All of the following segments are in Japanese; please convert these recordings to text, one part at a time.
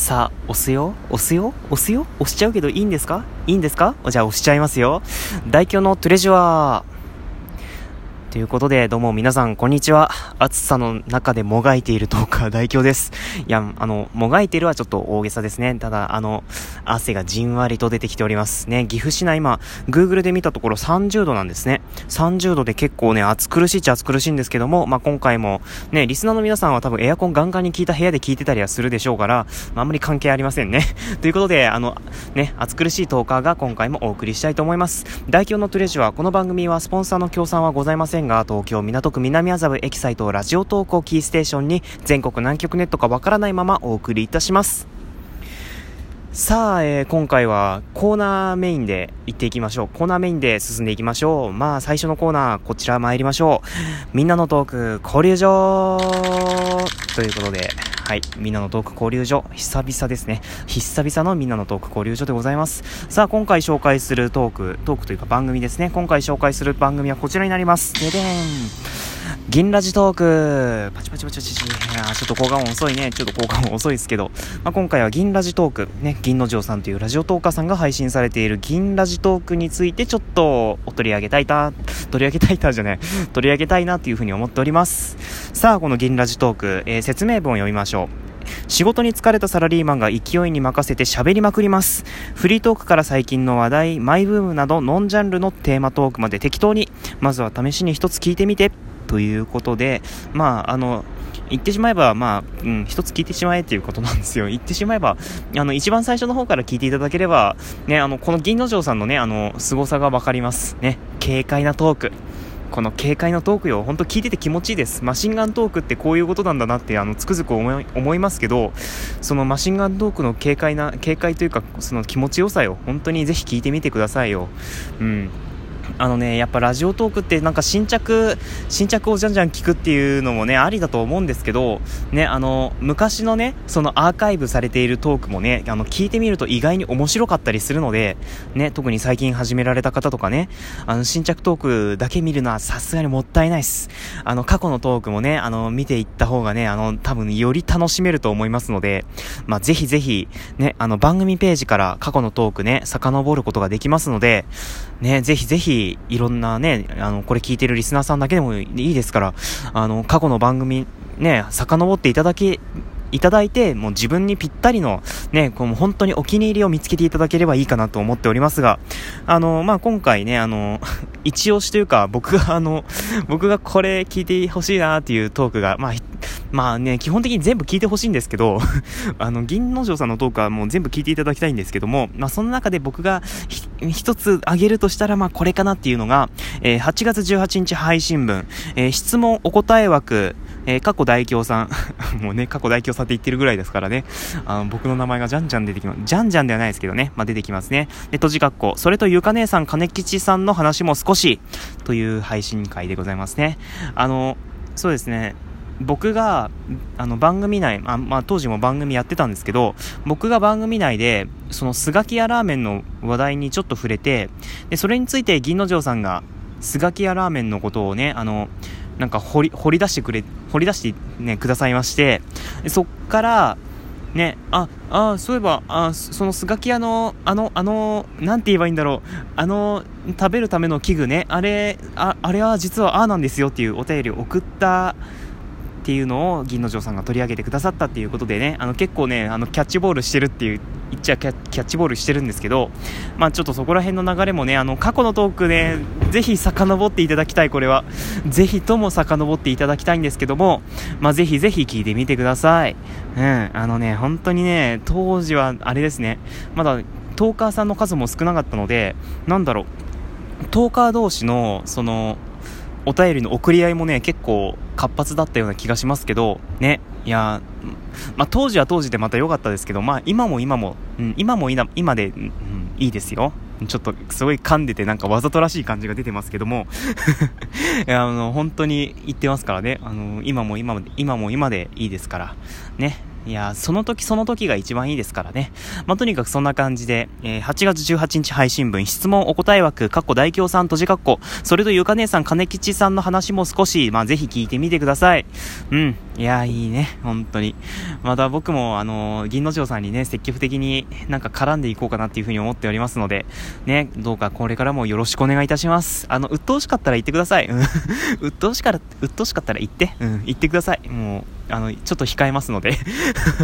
さあ、押すよ。押すよ。押すよ。押しちゃうけどいいんですか？いいんですか？じゃあ押しちゃいますよ。大凶のトレジュアー。ということで、どうも皆さん、こんにちは。暑さの中でもがいているトーカー大京です。いや、あの、もがいているはちょっと大げさですね。ただ、あの、汗がじんわりと出てきております。ね、岐阜市内今、Google で見たところ30度なんですね。30度で結構ね、暑苦しいっちゃ暑苦しいんですけども、まあ、今回も、ね、リスナーの皆さんは多分エアコンガンガンに効いた部屋で聞いてたりはするでしょうから、まあ、あんまり関係ありませんね。ということで、あの、ね、暑苦しいトーカーが今回もお送りしたいと思います。大京のトレジュは、この番組はスポンサーの協賛はございませんが、東京港区南麻布エキサイトラジオ投稿キーステーションに全国南極ネットかわからないままお送りいたします。さあ、えー、今回はコーナーメインで行っていきましょう。コーナーメインで進んでいきましょう。まあ、最初のコーナー、こちら参りましょう。みんなのトーク交流場ということで、はい。みんなのトーク交流所。久々ですね。久々のみんなのトーク交流所でございます。さあ、今回紹介するトーク、トークというか番組ですね。今回紹介する番組はこちらになります。ででん。銀ラジトーク。パチパチパチパチ。いやちょっと効果音遅いね。ちょっと効果音遅いですけど。まあ、今回は銀ラジトーク。ね、銀の城さんというラジオトーカーさんが配信されている銀ラジトークについてちょっとお取り上げたいた、取り上げたいたじゃない。取り上げたいなというふうに思っております。さあ、この銀ラジトーク、えー、説明文を読みましょう。仕事に疲れたサラリーマンが勢いに任せて喋りまくります。フリートークから最近の話題、マイブームなどノンジャンルのテーマトークまで適当に、まずは試しに一つ聞いてみて。ということで、まあ、あの、言ってしまえば、まあ、うん、一つ聞いてしまえっていうことなんですよ。言ってしまえば、あの、一番最初の方から聞いていただければ、ね、あの、この銀之丞さんのね、あの、凄さがわかります。ね、軽快なトーク。この軽快なトークよ、本当聞いてて気持ちいいです。マシンガントークってこういうことなんだなって、あの、つくづく思い思いますけど、そのマシンガントークの軽快な、軽快というか、その気持ちよさよ、本当にぜひ聞いてみてくださいよ。うん。あのね、やっぱラジオトークってなんか新着、新着をじゃんじゃん聞くっていうのもね、ありだと思うんですけど、ね、あの、昔のね、そのアーカイブされているトークもね、あの、聞いてみると意外に面白かったりするので、ね、特に最近始められた方とかね、あの、新着トークだけ見るのはさすがにもったいないっす。あの、過去のトークもね、あの、見ていった方がね、あの、多分より楽しめると思いますので、まあ、ぜひぜひ、ね、あの、番組ページから過去のトークね、遡ることができますので、ね、ぜひぜひ、いろんなね、あの、これ聞いてるリスナーさんだけでもいいですから、あの、過去の番組、ね、遡っていただき、いただいて、もう自分にぴったりの、ね、この本当にお気に入りを見つけていただければいいかなと思っておりますが、あの、まあ、今回ね、あの、一押しというか、僕があの、僕がこれ聞いてほしいなっていうトークが、まあ、まあね、基本的に全部聞いてほしいんですけど、あの、銀之丞さんのトークはもう全部聞いていただきたいんですけども、まあその中で僕が一つ挙げるとしたら、まあこれかなっていうのが、えー、8月18日配信分、えー、質問お答え枠、えー、過去大京さん。もうね、過去大京さんって言ってるぐらいですからね。あの、僕の名前がじゃんじゃん出てきます。じゃんじゃんではないですけどね。まあ、出てきますね。で、閉じ括弧。それとゆか姉さん、金吉さんの話も少し、という配信会でございますね。あの、そうですね。僕があの番組内、あまあ、当時も番組やってたんですけど僕が番組内でそのスガキヤラーメンの話題にちょっと触れてでそれについて銀之丞さんがスガキヤラーメンのことをねあのなんか掘り掘り出してくれ掘り出して、ね、くださいましてそっからね、あ、あ、そういえば、あ、そのスガキ屋の、あの、あの、なんて言えばいいんだろう、あの、食べるための器具ね、あれ、あ、あれは実はああなんですよっていうお便りを送ったっていうのを銀之丞さんが取り上げてくださったっていうことでね、あの結構ね、あのキャッチボールしてるっていう、言っちゃキャッチボールしてるんですけど、まあちょっとそこら辺の流れもね、あの過去のトークね、ぜひ遡っていただきたい、これは。ぜひとも遡っていただきたいんですけども、まあぜひぜひ聞いてみてください。うん、あのね、本当にね、当時はあれですね、まだトーカーさんの数も少なかったので、なんだろう、トーカー同士の、その、お便りの送り合いもね、結構活発だったような気がしますけど、ね、いや、まあ、当時は当時でまた良かったですけど、まあ、今も今も、うん、今も今で、うん、いいですよ。ちょっとすごい噛んでてなんかわざとらしい感じが出てますけども、あの、本当に言ってますからね。あの、今も今も、今も今でいいですから。ね。いや、その時その時が一番いいですからね。まあ、とにかくそんな感じで、えー、8月18日配信分、質問お答え枠、かっこ大京さん、閉じかっこ、それとゆか姉さん、金吉さんの話も少し、まあ、ぜひ聞いてみてください。うん。いや、いいね。本当に。また僕も、あのー、銀之丞さんにね、積極的になんか絡んでいこうかなっていうふうに思っておりますので、ね、どうかこれからもよろしくお願いいたします。あの、鬱陶しかったら言ってください。うん。鬱陶しから、鬱陶しかったら言って。うん、言ってください。もう、あの、ちょっと控えますので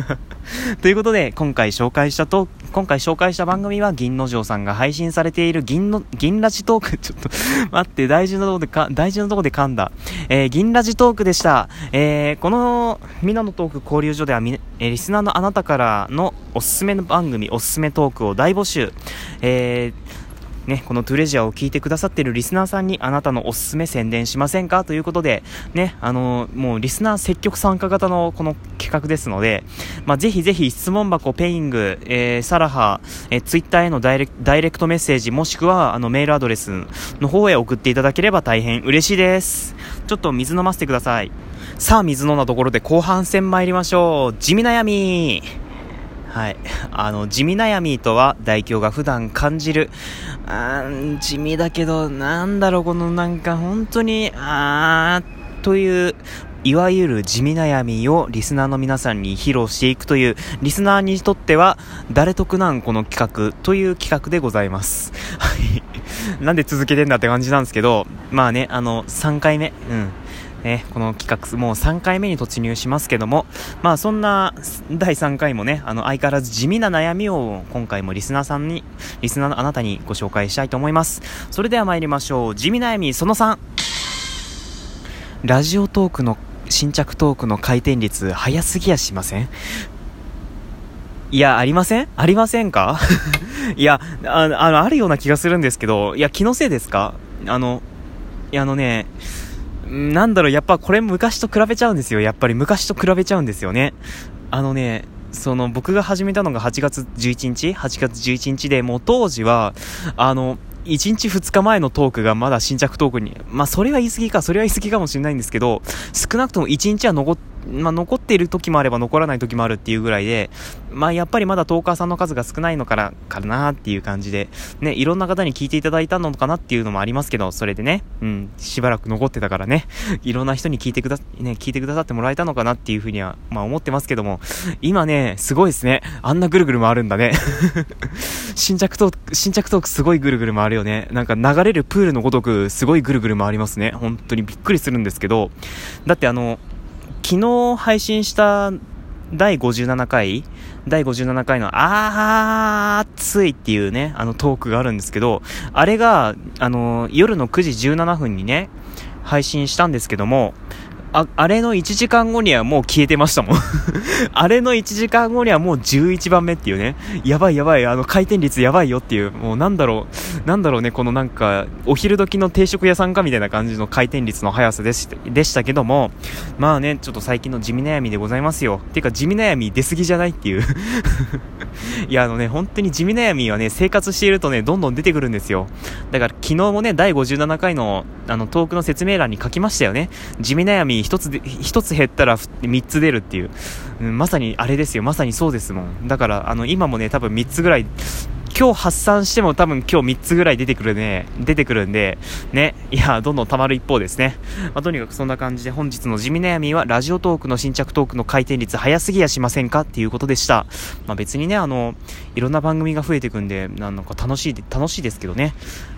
ということで、今回紹介したと、今回紹介した番組は銀の城さんが配信されている銀の、銀ラジトーク、ちょっと待って、大事なとこでか、大事なとこで噛んだ。えー、銀ラジトークでした。えー、この、みなのトーク交流所ではみ、えー、リスナーのあなたからのおすすめの番組、おすすめトークを大募集。えー、ね、このトゥレジャーを聞いてくださっているリスナーさんにあなたのおすすめ宣伝しませんか？ということで、ね、あのもうリスナー積極参加型のこの企画ですので、まあ、ぜひぜひ質問箱、ペイング、えー、サラハ、えー、ツイッターへのダイレダイレクトメッセージ、もしくはあのメールアドレスの方へ送っていただければ大変嬉しいです。ちょっと水飲ませてください。さあ、水飲んだところで後半戦参りましょう。地味悩みはい。あの、地味悩みとは、大京が普段感じる、あ地味だけど、なんだろう、このなんか本当に、あー、という、いわゆる地味悩みをリスナーの皆さんに披露していくという、リスナーにとっては、誰得なんこの企画という企画でございます。はい。なんで続けてんだって感じなんですけど、まあね、あの、3回目、うん。ね、この企画、もう3回目に突入しますけども、まあそんな第3回もね、あの相変わらず地味な悩みを今回もリスナーさんに、リスナーのあなたにご紹介したいと思います。それでは参りましょう。地味悩みその3。ラジオトークの新着トークの回転率早すぎやしません？いや、ありません？ありませんか？いやあ、あの、あるような気がするんですけど、いや、気のせいですか？あの、いや、あのね、なんだろう、やっぱこれ昔と比べちゃうんですよ。やっぱり昔と比べちゃうんですよね。あのね、その僕が始めたのが8月11日 ?8 月11日で、もう当時は、あの、1日2日前のトークがまだ新着トークに、まあそれは言い過ぎか、それは言い過ぎかもしれないんですけど、少なくとも1日は残って、まあ、残っている時もあれば残らない時もあるっていうぐらいで、まあ、やっぱりまだトーカーさんの数が少ないのから、かなっていう感じで、ね、いろんな方に聞いていただいたのかなっていうのもありますけど、それでね、うん、しばらく残ってたからね、いろんな人に聞いてくだ、ね、聞いてくださってもらえたのかなっていうふうには、まあ思ってますけども、今ね、すごいですね。あんなぐるぐる回るんだね。新着トーク、新着トークすごいぐるぐる回るよね。なんか流れるプールのごとく、すごいぐるぐる回りますね。本当にびっくりするんですけど、だってあの、昨日配信した第57回第57回の、あー、暑いっていうね、あのトークがあるんですけど、あれが、あの、夜の9時17分にね、配信したんですけども、あ、あれの1時間後にはもう消えてましたもん あれの1時間後にはもう11番目っていうね。やばいやばい、あの回転率やばいよっていう、もうなんだろう、なんだろうね、このなんか、お昼時の定食屋さんかみたいな感じの回転率の速さでしでしたけども、まあね、ちょっと最近の地味悩みでございますよ。てか地味悩み出過ぎじゃないっていう いや、あのね、本当に地味悩みはね、生活しているとね、どんどん出てくるんですよ。だから昨日もね、第57回の、あの、トークの説明欄に書きましたよね。地味悩み一つで、一つ減ったら三つ出るっていう、うん。まさにあれですよ。まさにそうですもん。だから、あの、今もね、多分三つぐらい、今日発散しても多分今日3つぐらい出てくるね、出てくるんで、ね、いや、どんどん溜まる一方ですね。まあ、とにかくそんな感じで本日の地味悩みはラジオトークの新着トークの回転率早すぎやしませんかっていうことでした。まあ、別にね、あの、いろんな番組が増えていくんで、なんか楽しい、楽しいですけどね。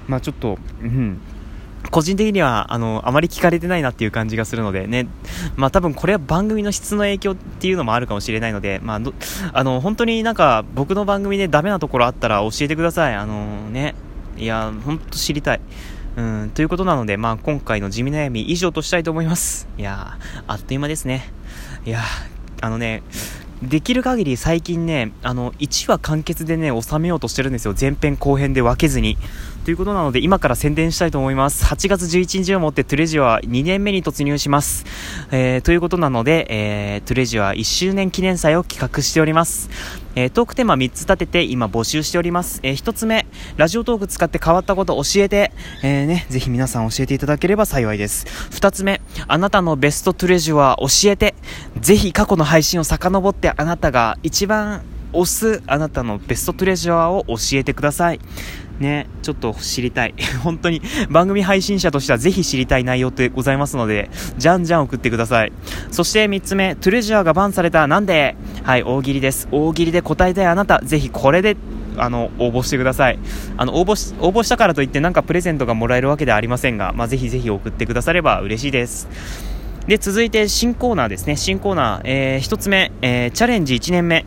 まあちょっと、うん。個人的には、あの、あまり聞かれてないなっていう感じがするのでね、まあ多分これは番組の質の影響っていうのもあるかもしれないので、まああの、本当になんか僕の番組でダメなところあったら教えてください。あのね、いや、本当知りたい。うん、ということなので、まあ今回の地味悩み以上としたいと思います。いやあっという間ですね。いやあのね、できる限り最近ね、あの、1話完結でね、収めようとしてるんですよ。前編後編で分けずに。ということなので、今から宣伝したいと思います。8月11日をもってトゥレジュア2年目に突入します。えー、ということなので、えー、トゥレジュア1周年記念祭を企画しております。えー、トークテーマ3つ立てて今募集しております。えー、1つ目、ラジオトーク使って変わったこと教えて、えー、ね、ぜひ皆さん教えていただければ幸いです。2つ目、あなたのベストトゥレジュア教えて、ぜひ過去の配信を遡ってあなたが一番推すあなたのベストトレジャーを教えてください。ね、ちょっと知りたい。本当に番組配信者としてはぜひ知りたい内容ってございますので、じゃんじゃん送ってください。そして3つ目、トレジャーがバンされたなんではい、大喜利です。大喜利で答えたいあなた、ぜひこれであの、応募してください。あの、応募し、応募したからといってなんかプレゼントがもらえるわけではありませんが、まあ、ぜひぜひ送ってくだされば嬉しいです。で、続いて新コーナーですね。新コーナー、えー、1つ目、えー、チャレンジ1年目。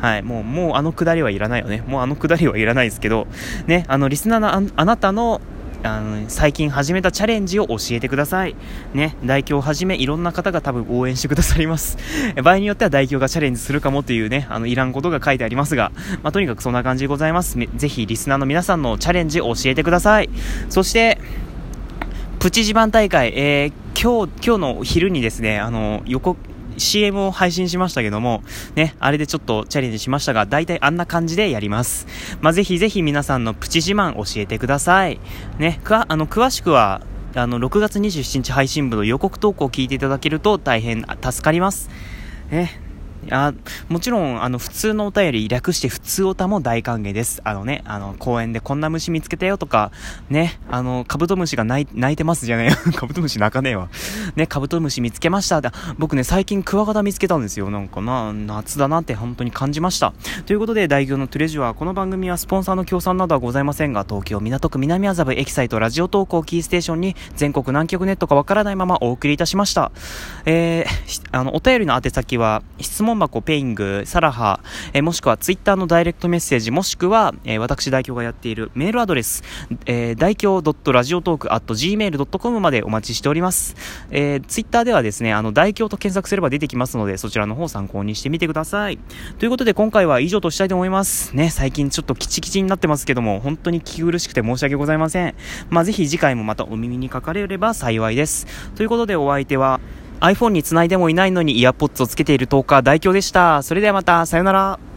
はい、もう、もうあのくだりはいらないよね。もうあのくだりはいらないですけど、ね、あの、リスナーのあなたの、あの最近始めたチャレンジを教えてください。ね、代表をはじめいろんな方が多分応援してくださります。場合によっては代表がチャレンジするかもというね、あの、いらんことが書いてありますが、まあ、とにかくそんな感じでございます。ぜひリスナーの皆さんのチャレンジを教えてください。そして、プチ自慢大会、えー、今日、今日の昼にですね、あの、予告、CM を配信しましたけども、ね、あれでちょっとチャレンジしましたが、大体あんな感じでやります。まあ、ぜひぜひ皆さんのプチ自慢教えてください。ね、くわ、あの、詳しくは、あの、6月27日配信部の予告投稿を聞いていただけると大変助かります。ね、あもちろん、あの、普通のお便り略して普通おたも大歓迎です。あのね、あの、公園でこんな虫見つけたよとか、ね、あの、カブトムシが泣いてますじゃねえよ。カブトムシ泣かねえわ。ね、カブトムシ見つけました。僕ね、最近クワガタ見つけたんですよ。なんかな、夏だなって本当に感じました。ということで、代表のトゥレジュは、この番組はスポンサーの協賛などはございませんが、東京港区南麻布エキサイトラジオ投稿キーステーションに全国南極ネットかわからないままお送りいたしました。えー、あの、お便りの宛先は、質問箱ペイング、サラハ、え、もしくはツイッターのダイレクトメッセージ、もしくは、え、私代表がやっているメールアドレス、えー、大京 .radiotalk.gmail.com までお待ちしております。えー、ツイッターではですね、あの、大京と検索すれば出てきますので、そちらの方参考にしてみてください。ということで、今回は以上としたいと思います。ね、最近ちょっとキチキチになってますけども、本当に聞き苦しくて申し訳ございません。まあ、ぜひ次回もまたお耳にかかれれば幸いです。ということで、お相手は、iPhone につないでもいないのにイヤポッツをつけているトーカー大京でした。それではまた、さよなら。